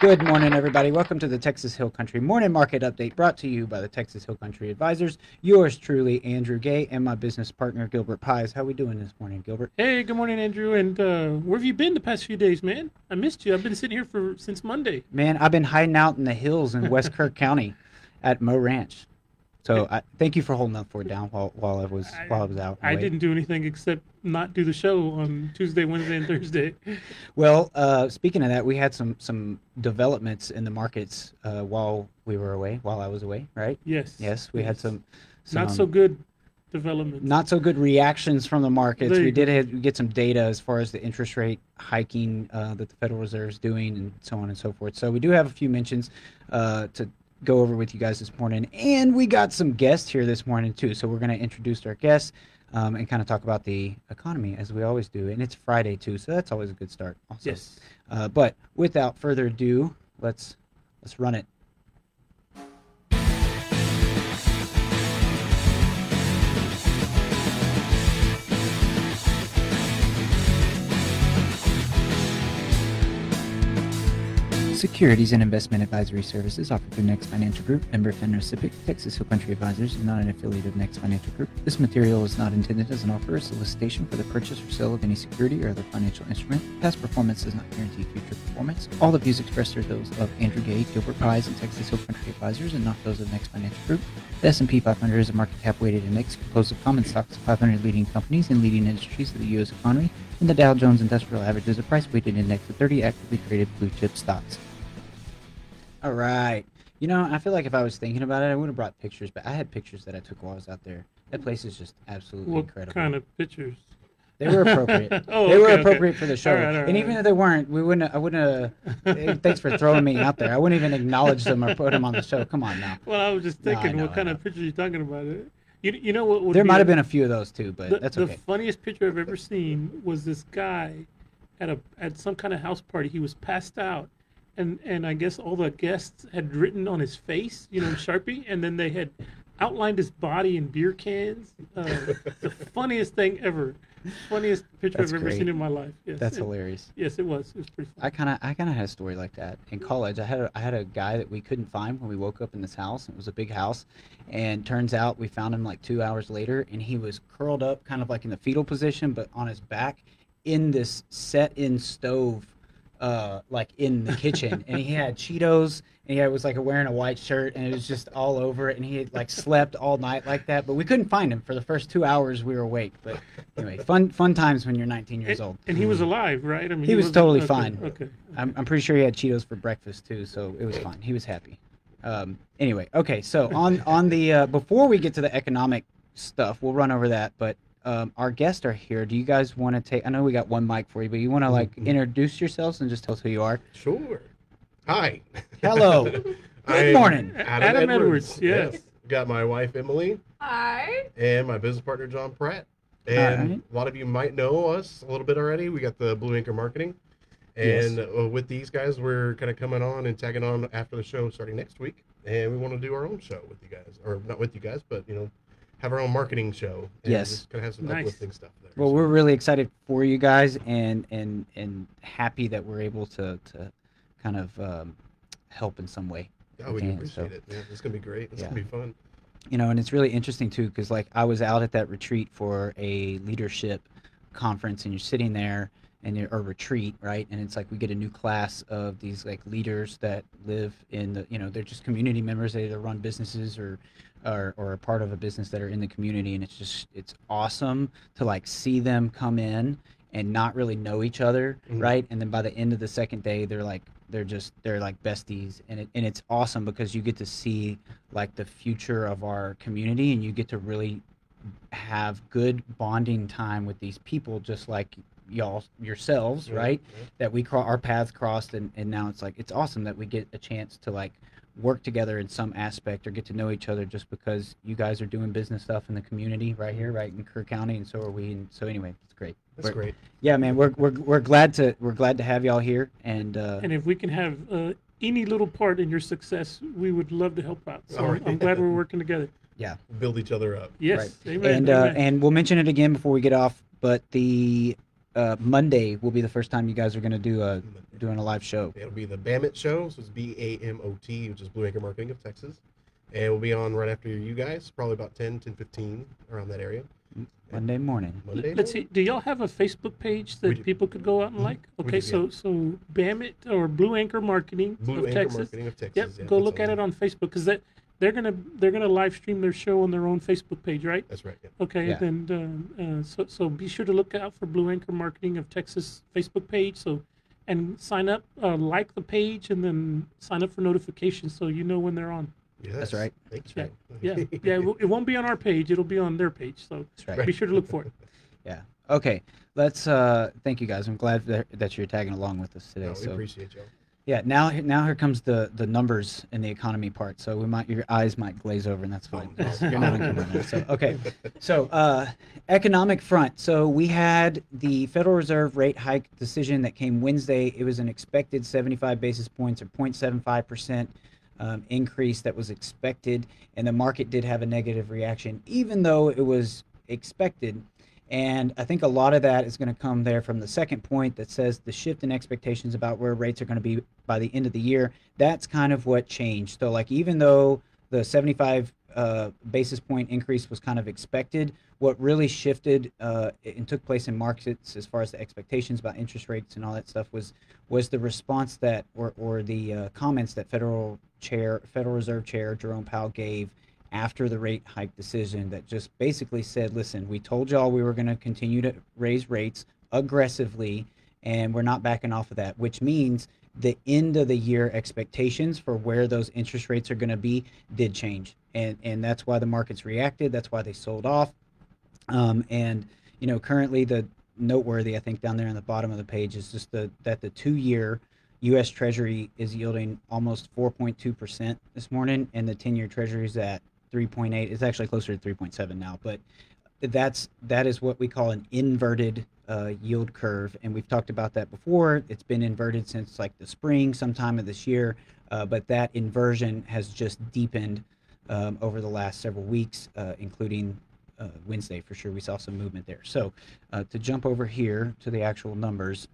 Good morning, everybody. Welcome to the Texas Hill Country Morning Market Update brought to you by the Texas Hill Country Advisors. Yours truly, Andrew Gay, and my business partner, Gilbert Pies. How are we doing this morning, Gilbert? Hey, good morning, Andrew. And uh, where have you been the past few days, man? I missed you. I've been sitting here for since Monday. Man, I've been hiding out in the hills in West Kerr County at Mo Ranch. So I, thank you for holding up for it down while, while I was while I was out. I away. didn't do anything except not do the show on Tuesday, Wednesday, and Thursday. Well, uh, speaking of that, we had some some developments in the markets uh, while we were away, while I was away, right? Yes. Yes, we had some, some Not so good development. not so good reactions from the markets. There We did have, get some data as far as the interest rate hiking uh, that the Federal Reserve is doing, and so on and so forth. So we do have a few mentions uh, to go over with you guys this morning, and we got some guests here this morning too. So we're going to introduce our guests um, and kind of talk about the economy as we always do. And it's Friday too, so that's always a good start. Also. Yes. Uh, but without further ado, let's let's run it. Securities and investment advisory services offered through Next Financial Group, member FINRA SIPC, Texas Hill Country Advisors, and not an affiliate of Next Financial Group. This material is not intended as an offer or solicitation for the purchase or sale of any security or other financial instrument. Past performance does not guarantee future performance. All the views expressed are those of Andrew Gay, Gilbert Pies, and Texas Hill Country Advisors, and not those of Next Financial Group. The S&P 500 is a market cap weighted index composed of common stocks of 500 leading companies in leading industries of the U.S. economy, and the Dow Jones Industrial Average is a price weighted index of 30 actively traded blue chip stocks. All right. You know, I feel like if I was thinking about it, I would have brought pictures, but I had pictures that I took while I was out there. That place is just absolutely What incredible. kind of pictures? They were appropriate. Oh, they were okay, okay. appropriate for the show. All right, all and even right. if they weren't, we wouldn't. I wouldn't. have eh, thanks for throwing me out there. I wouldn't even acknowledge them or put them on the show. Come on now. Well, I was just thinking, know, what kind of pictures you talking about? You, you know what? Would There might have been a few of those too, but the, that's okay. the funniest picture I've ever seen was this guy at a at some kind of house party. He was passed out, and and I guess all the guests had written on his face, you know, in Sharpie, and then they had outlined his body in beer cans. Uh, the funniest thing ever. Funniest picture That's I've ever seen in my life. Yes, That's it, hilarious. Yes, it was. It was pretty funny. I kind of I kind of had a story like that in college. I had a, I had a guy that we couldn't find when we woke up in this house. It was a big house, and turns out we found him like two hours later, and he was curled up, kind of like in the fetal position, but on his back, in this set-in stove, uh, like in the kitchen, and he had Cheetos, and he was like wearing a white shirt, and it was just all over it, and he had like slept all night like that, but we couldn't find him for the first two hours we were awake. But anyway, fun fun times when you're 19 years And- old. And he was alive, right? I mean, He was wasn't- totally okay, fine. Okay. I'm, I'm pretty sure he had Cheetos for breakfast too, so it was fine. He was happy. Um, anyway, okay, so on on the uh, before we get to the economic stuff, we'll run over that. But um, our guests are here. Do you guys want to take? I know we got one mic for you, but you want to like Mhm. introduce yourselves and just tell us who you are. Sure. Hi. Hello. Good morning. Adam Edwards, yes. Got my wife Emily Hi. and my business partner John Pratt. And right. a lot of you might know us a little bit already. We got the Blue Anchor Marketing. And uh, with these guys, we're kind of coming on and tagging on after the show starting next week. And we want to do our own show with you guys. Or not with you guys, but, you know, have our own marketing show. And Yes. Kind of have some Nice. uplifting stuff there. Well, So, we're really excited for you guys, and and and happy that we're able to to kind of um, help in some way. oh, we do appreciate so- it. Yeah, it's going to be great. It's Yeah. going to be fun. you know and it's really interesting too because like i was out at that retreat for a leadership conference and you're sitting there and you're or retreat right and it's like we get a new class of these like leaders that live in the you know they're just community members they either run businesses or or, or a part of a business that are in the community and it's just it's awesome to like see them come in and not really know each other Mhm. right? And then by the end of the second day they're like they're just they're like besties. And it, and it's awesome because you get to see like the future of our community and you get to really have good bonding time with these people just like y'all yourselves right? that we cro- our paths crossed and, and now it's like it's awesome that we get a chance to like work together in some aspect or get to know each other just because you guys are doing business stuff in the community right here right in Kerr County and so are we and so anyway it's great That's We're- great. yeah man we're, we're, we're glad to we're glad to have y'all here and uh And if we can have uh, any little part in your success, we would love to help out. So All right. I'm glad we're working together. Yeah, build each other up. Yes. Right. Amen. and uh, and we'll mention it again before we get off. But the uh, Monday will be the first time you guys are going to do a doing a live show. It'll be the BAMT show, so it's B A M O T, which is Blue Anchor Marketing of Texas. And we'll be on right after you guys, probably about 10, 10, 15, around that area. Monday morning. Monday. Let's see. Do y'all have a Facebook page that people could go out and like? Okay, do, so so Bamit or Blue Anchor Marketing Blue of Anchor Texas. Marketing of Texas. Yep, yeah, go look at it on Facebook because that they're gonna they're gonna live stream their show on their own Facebook page, right? That's right. Yeah. Okay, Yeah. then um, uh, so so be sure to look out for Blue Anchor Marketing of Texas Facebook page. So and sign up, uh, like the page, and then sign up for notifications so you know when they're on. Yes. That's right. Thanks, Yeah, man. yeah, yeah. It, w- it won't be on our page; it'll be on their page. So right. be sure to look for it. Yeah. Okay. Let's. uh Thank you guys. I'm glad that, that you're tagging along with us today. No, we so appreciate y'all. Yeah. Now now here comes the the numbers in the economy part. So we might your eyes might glaze over, and that's fine. Oh. You're not on camera now, So okay. So, uh, economic front. So we had the Federal Reserve rate hike decision that came Wednesday. It was an expected 75 basis points or 0.75 percent um, increase that was expected, and the market did have a negative reaction, even though it was expected. And I think a lot of that is going to come there from the second point that says the shift in expectations about where rates are going to be by the end of the year. That's kind of what changed. So, like, even though the 75 uh, basis point increase was kind of expected, what really shifted uh, and took place in markets as far as the expectations about interest rates and all that stuff was was the response that or or the uh, comments that Federal Chair Federal Reserve Chair Jerome Powell gave after the rate hike decision that just basically said, listen, we told y'all we were going to continue to raise rates aggressively, and we're not backing off of that, which means the end of the year expectations for where those interest rates are going to be did change. And, and that's why the markets reacted. That's why they sold off. Um, and, you know, currently the noteworthy, I think, down there on the bottom of the page is just the, that the two year U.S. Treasury is yielding almost 4.2% this morning, and the 10 year Treasury is at 3.8. It's actually closer to 3.7 now, but that's that is what we call an inverted uh, yield curve, and we've talked about that before. It's been inverted since like the spring, sometime of this year, uh, but that inversion has just deepened um, over the last several weeks, uh, including uh, Wednesday for sure. We saw some movement there. So uh, to jump over here to the actual numbers,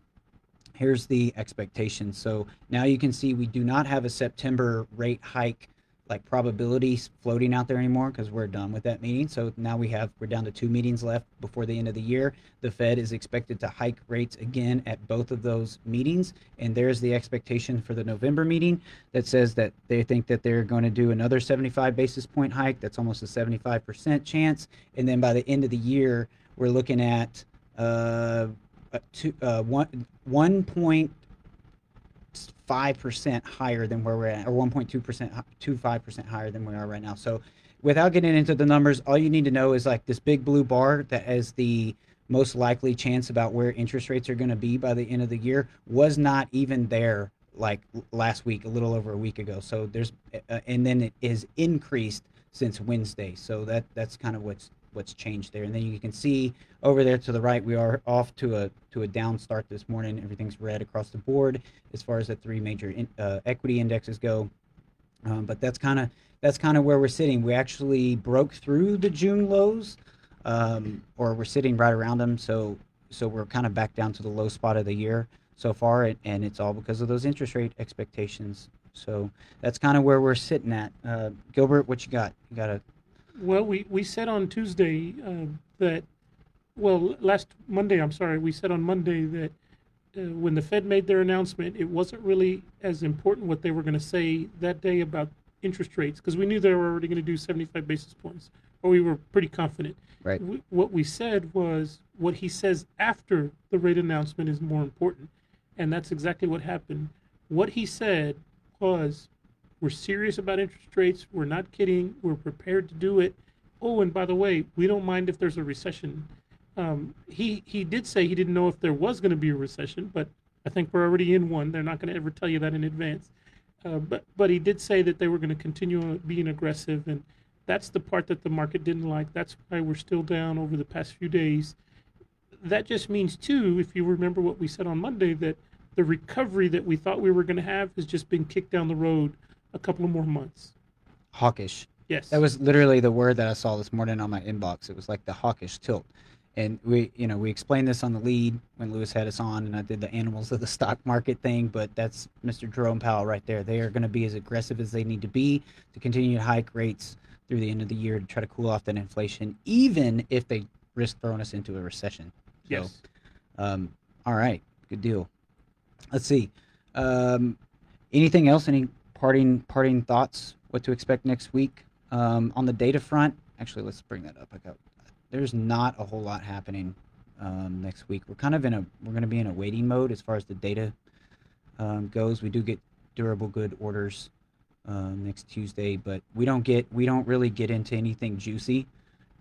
here's the expectation. So now you can see we do not have a September rate hike like probabilities floating out there anymore because we're done with that meeting. So now we have we're down to two meetings left before the end of the year. The Fed is expected to hike rates again at both of those meetings, and there's the expectation for the November meeting that says that they think that they're going to do another 75 basis point hike. That's almost a 75% chance, and then by the end of the year, we're looking at uh, two, uh, one one point five percent higher than where we're at, or one point two percent, two five percent higher than we are right now. So, without getting into the numbers, all you need to know is like this big blue bar that has the most likely chance about where interest rates are going to be by the end of the year was not even there like last week, a little over a week ago. So there's, uh, and then it is increased since Wednesday. So that that's kind of what's what's changed there. And then you can see over there to the right, we are off to a to a down start this morning. Everything's red across the board as far as the three major in, uh, equity indexes go. Um, but that's kind of that's kind of where we're sitting. We actually broke through the June lows, um, or we're sitting right around them. So so we're kind of back down to the low spot of the year so far, and, and it's all because of those interest rate expectations. So that's kind of where we're sitting at. Uh, Gilbert, what you got? You got a Well, we, we said on Tuesday uh, that, well, last Monday, I'm sorry, we said on Monday that uh, when the Fed made their announcement, it wasn't really as important what they were going to say that day about interest rates because we knew they were already going to do 75 basis points, or we were pretty confident. Right. We, what we said was what he says after the rate announcement is more important. And that's exactly what happened. What he said was we're serious about interest rates. We're not kidding. We're prepared to do it. Oh, and by the way, we don't mind if there's a recession. Um, he he did say he didn't know if there was going to be a recession, but I think we're already in one. They're not going to ever tell you that in advance. Uh, but but he did say that they were going to continue being aggressive, and that's the part that the market didn't like. That's why we're still down over the past few days. That just means too, if you remember what we said on Monday, that the recovery that we thought we were going to have has just been kicked down the road a couple of more months. hawkish. Yes. That was literally the word that I saw this morning on my inbox. It was like the hawkish tilt. and we you know we explained this on the lead when Lewis had us on, and I did the animals of the stock market thing. But that's Mr. Jerome Powell right there. They are going to be as aggressive as they need to be to continue to hike rates through the end of the year to try to cool off that inflation, even if they risk throwing us into a recession. So, Yes. um, all right, good deal. Let's see. Um, anything else? Any parting parting thoughts? What to expect next week um, on the data front? Actually, let's bring that up. I got. There's not a whole lot happening um, next week. We're kind of in a. We're going to be in a waiting mode as far as the data um, goes. We do get durable good orders um, next Tuesday, but we don't get. We don't really get into anything juicy,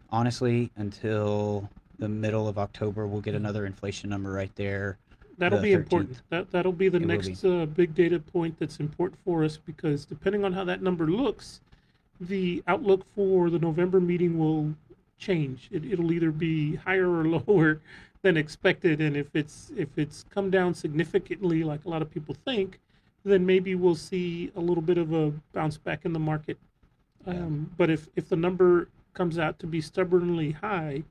honestly, until the middle of October. We'll get another inflation number right there. That'll be 13th. important. That that'll be the It next Uh, big data point that's important for us because depending on how that number looks, the outlook for the November meeting will change. It, it'll either be higher or lower than expected, and if it's if it's come down significantly, like a lot of people think, then maybe we'll see a little bit of a bounce back in the market. Um, but if if the number comes out to be stubbornly high,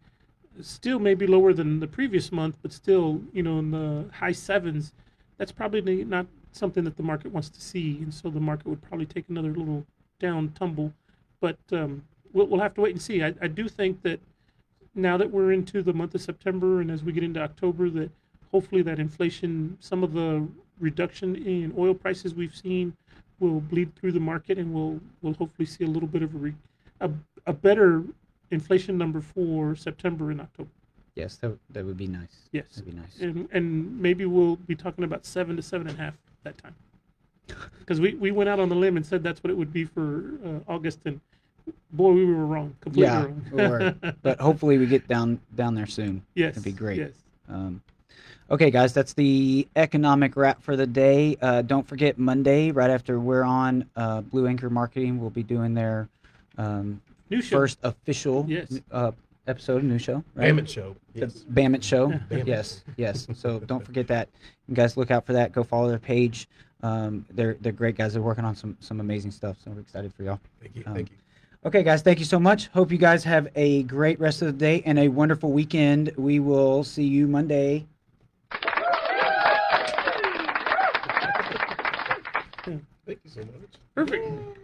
still maybe lower than the previous month, but still, you know, in the high sevens, that's probably not something that the market wants to see, and so the market would probably take another little down tumble. But um, we'll, we'll have to wait and see. I, I do think that now that we're into the month of September and as we get into October, that hopefully that inflation, some of the reduction in oil prices we've seen, will bleed through the market, and we'll we'll hopefully see a little bit of a re, a, a better inflation number for September and October. Yes, that, that would be nice. Yes. That'd be nice. And, and maybe we'll be talking about seven to seven and a half that time. Because we, we went out on the limb and said that's what it would be for uh, August, and boy, we were wrong. Completely Yeah, wrong. we were. but hopefully we get down down there soon. yes. that'd be great. Yes. Um, okay, guys, that's the economic wrap for the day. Uh, don't forget Monday, right after we're on uh, Blue Anchor Marketing, we'll be doing their um, New show. first official Yes. uh, episode, of new show, right? Bammett show. The Yes. Bammett Show. Bammett. Yes, yes. So don't forget that. You guys look out for that. Go follow their page. Um, they're they're great guys. They're working on some some amazing stuff. So we're excited for y'all. Thank you. Um, Thank you. Okay, guys, thank you so much. Hope you guys have a great rest of the day and a wonderful weekend. We will see you Monday. Thank you so much. Perfect.